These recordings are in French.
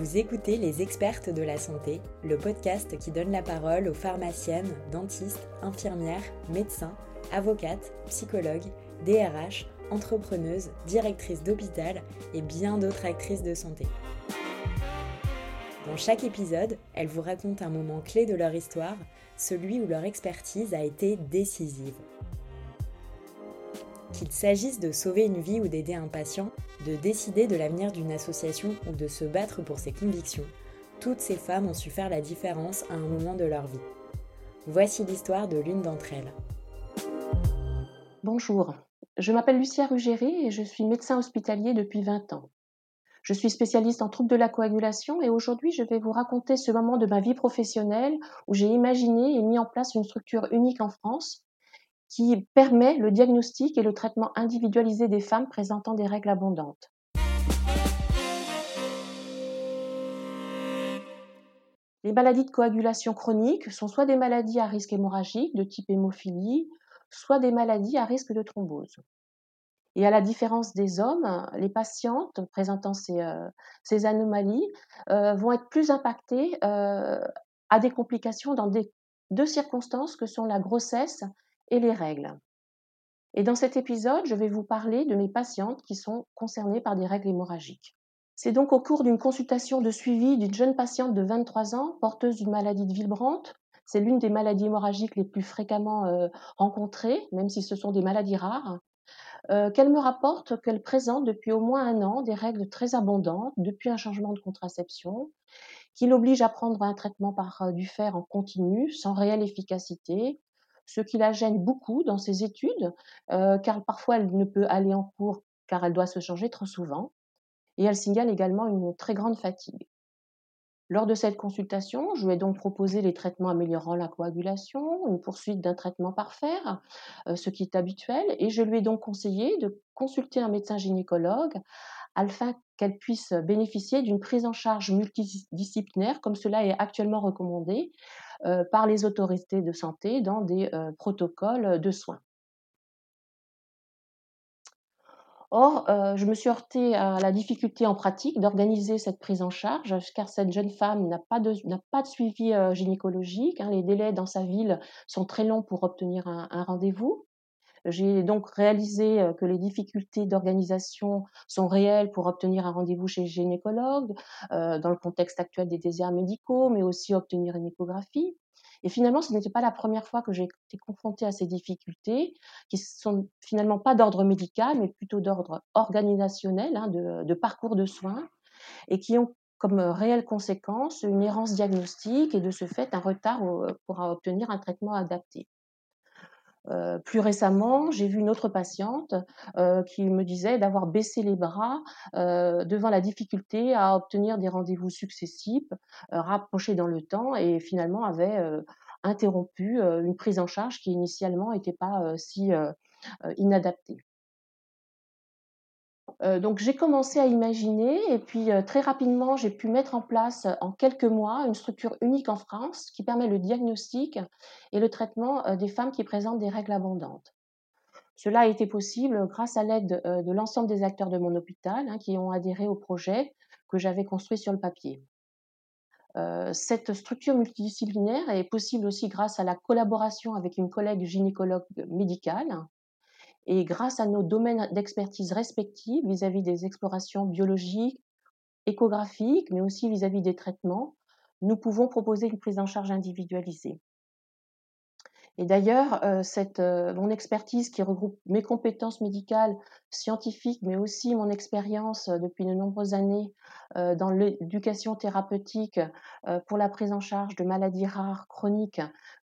Vous écoutez Les Expertes de la Santé, le podcast qui donne la parole aux pharmaciennes, dentistes, infirmières, médecins, avocates, psychologues, DRH, entrepreneuses, directrices d'hôpital et bien d'autres actrices de santé. Dans chaque épisode, elles vous racontent un moment clé de leur histoire, celui où leur expertise a été décisive. Qu'il s'agisse de sauver une vie ou d'aider un patient, de décider de l'avenir d'une association ou de se battre pour ses convictions, toutes ces femmes ont su faire la différence à un moment de leur vie. Voici l'histoire de l'une d'entre elles. Bonjour, je m'appelle Lucia Rugéry et je suis médecin hospitalier depuis 20 ans. Je suis spécialiste en troubles de la coagulation et aujourd'hui je vais vous raconter ce moment de ma vie professionnelle où j'ai imaginé et mis en place une structure unique en France qui permet le diagnostic et le traitement individualisé des femmes présentant des règles abondantes. Les maladies de coagulation chronique sont soit des maladies à risque hémorragique de type hémophilie, soit des maladies à risque de thrombose. Et à la différence des hommes, les patientes présentant ces, euh, anomalies euh, vont être plus impactées euh, à des complications dans deux circonstances que sont la grossesse et les règles. Et dans cet épisode, je vais vous parler de mes patientes qui sont concernées par des règles hémorragiques. C'est donc au cours d'une consultation de suivi d'une jeune patiente de 23 ans, porteuse d'une maladie de Villebrandt. C'est l'une des maladies hémorragiques les plus fréquemment euh, rencontrées, même si ce sont des maladies rares. Euh, qu'elle me rapporte qu'elle présente depuis au moins un an des règles très abondantes depuis un changement de contraception, qui l'oblige à prendre un traitement par euh, du fer en continu, sans réelle efficacité, ce qui la gêne beaucoup dans ses études, euh, car parfois elle ne peut aller en cours car elle doit se changer trop souvent, et elle signale également une très grande fatigue. Lors de cette consultation, je lui ai donc proposé les traitements améliorant la coagulation, une poursuite d'un traitement par fer, euh, ce qui est habituel, et je lui ai donc conseillé de consulter un médecin gynécologue afin qu'elle puisse bénéficier d'une prise en charge multidisciplinaire, comme cela est actuellement recommandé euh, par les autorités de santé dans des euh, protocoles de soins. Or, euh, je me suis heurtée à la difficulté en pratique d'organiser cette prise en charge, car cette jeune femme n'a pas de, suivi gynécologique. Hein. les délais dans sa ville sont très longs pour obtenir un rendez-vous. J'ai donc réalisé que les difficultés d'organisation sont réelles pour obtenir un rendez-vous chez le gynécologue, dans le contexte actuel des déserts médicaux, mais aussi obtenir une échographie. Et finalement, ce n'était pas la première fois que j'ai été confrontée à ces difficultés, qui sont finalement pas d'ordre médical, mais plutôt d'ordre organisationnel, hein, de, de, parcours de soins, et qui ont comme réelle conséquence une errance diagnostique et de ce fait un retard pour obtenir un traitement adapté. Euh, plus récemment, j'ai vu une autre patiente euh, qui me disait d'avoir baissé les bras euh, devant la difficulté à obtenir des rendez-vous successifs, rapprochés dans le temps, et finalement avait interrompu une prise en charge qui initialement n'était pas si inadaptée. Euh, donc j'ai commencé à imaginer et puis euh, très rapidement j'ai pu mettre en place euh, en quelques mois une structure unique en France qui permet le diagnostic et le traitement des femmes qui présentent des règles abondantes. Cela a été possible grâce à l'aide de l'ensemble des acteurs de mon hôpital hein, qui ont adhéré au projet que j'avais construit sur le papier. cette structure multidisciplinaire est possible aussi grâce à la collaboration avec une collègue gynécologue médicale et grâce à nos domaines d'expertise respectifs vis-à-vis des explorations biologiques, échographiques, mais aussi vis-à-vis des traitements, nous pouvons proposer une prise en charge individualisée. Et d'ailleurs, euh, euh, mon expertise qui regroupe mes compétences médicales, scientifiques, mais aussi mon expérience euh, depuis de nombreuses années dans l'éducation thérapeutique pour la prise en charge de maladies rares chroniques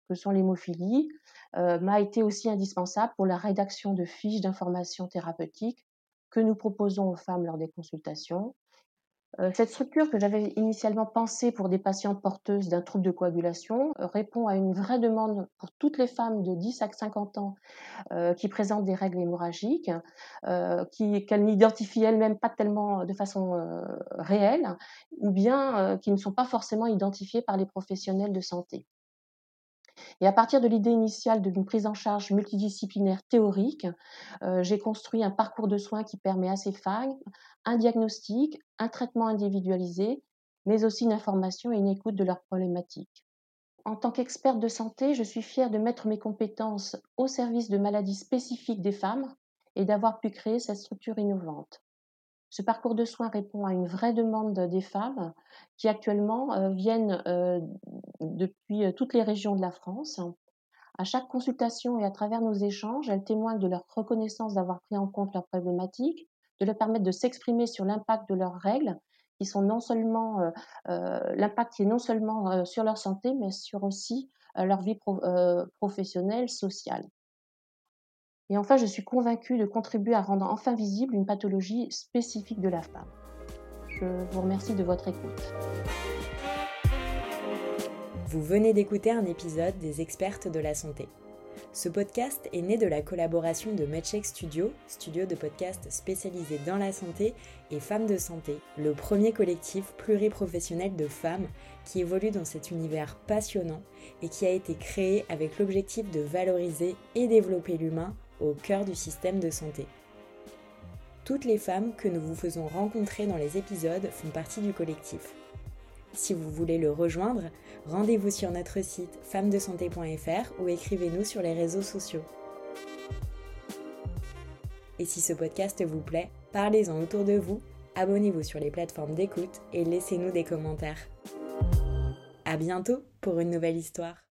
que sont l'hémophilie, m'a été aussi indispensable pour la rédaction de fiches d'information thérapeutique que nous proposons aux femmes lors des consultations. Euh, cette structure que j'avais initialement pensée pour des patientes porteuses d'un trouble de coagulation euh, répond à une vraie demande pour toutes les femmes de 10 à 50 ans qui présentent des règles hémorragiques, qu'elles n'identifient elles-mêmes pas tellement de façon réelle, ou bien qui ne sont pas forcément identifiées par les professionnels de santé. Et à partir de l'idée initiale d'une prise en charge multidisciplinaire théorique, euh, j'ai construit un parcours de soins qui permet à ces femmes un diagnostic, un traitement individualisé, mais aussi une information et une écoute de leurs problématiques. En tant qu'experte de santé, je suis fière de mettre mes compétences au service de maladies spécifiques des femmes et d'avoir pu créer cette structure innovante. Ce parcours de soins répond à une vraie demande des femmes qui actuellement euh, viennent euh, depuis euh, toutes les régions de la France. À chaque consultation et à travers nos échanges, elles témoignent de leur reconnaissance d'avoir pris en compte leurs problématiques, de leur permettre de s'exprimer sur l'impact de leurs règles qui sont non seulement l'impact qui est non seulement sur leur santé, mais sur aussi leur vie professionnelle, sociale. Et enfin, je suis convaincue de contribuer à rendre enfin visible une pathologie spécifique de la femme. Je vous remercie de votre écoute. Vous venez d'écouter un épisode des expertes de la santé. Ce podcast est né de la collaboration de MedCheck Studio, studio de podcast spécialisé dans la santé, et Femmes de Santé, le premier collectif pluriprofessionnel de femmes qui évolue dans cet univers passionnant et qui a été créé avec l'objectif de valoriser et développer l'humain au cœur du système de santé. Toutes les femmes que nous vous faisons rencontrer dans les épisodes font partie du collectif. Si vous voulez le rejoindre, rendez-vous sur notre site femmesdesanté.fr ou écrivez-nous sur les réseaux sociaux. Et si ce podcast vous plaît, parlez-en autour de vous, abonnez-vous sur les plateformes d'écoute et laissez-nous des commentaires. À bientôt pour une nouvelle histoire.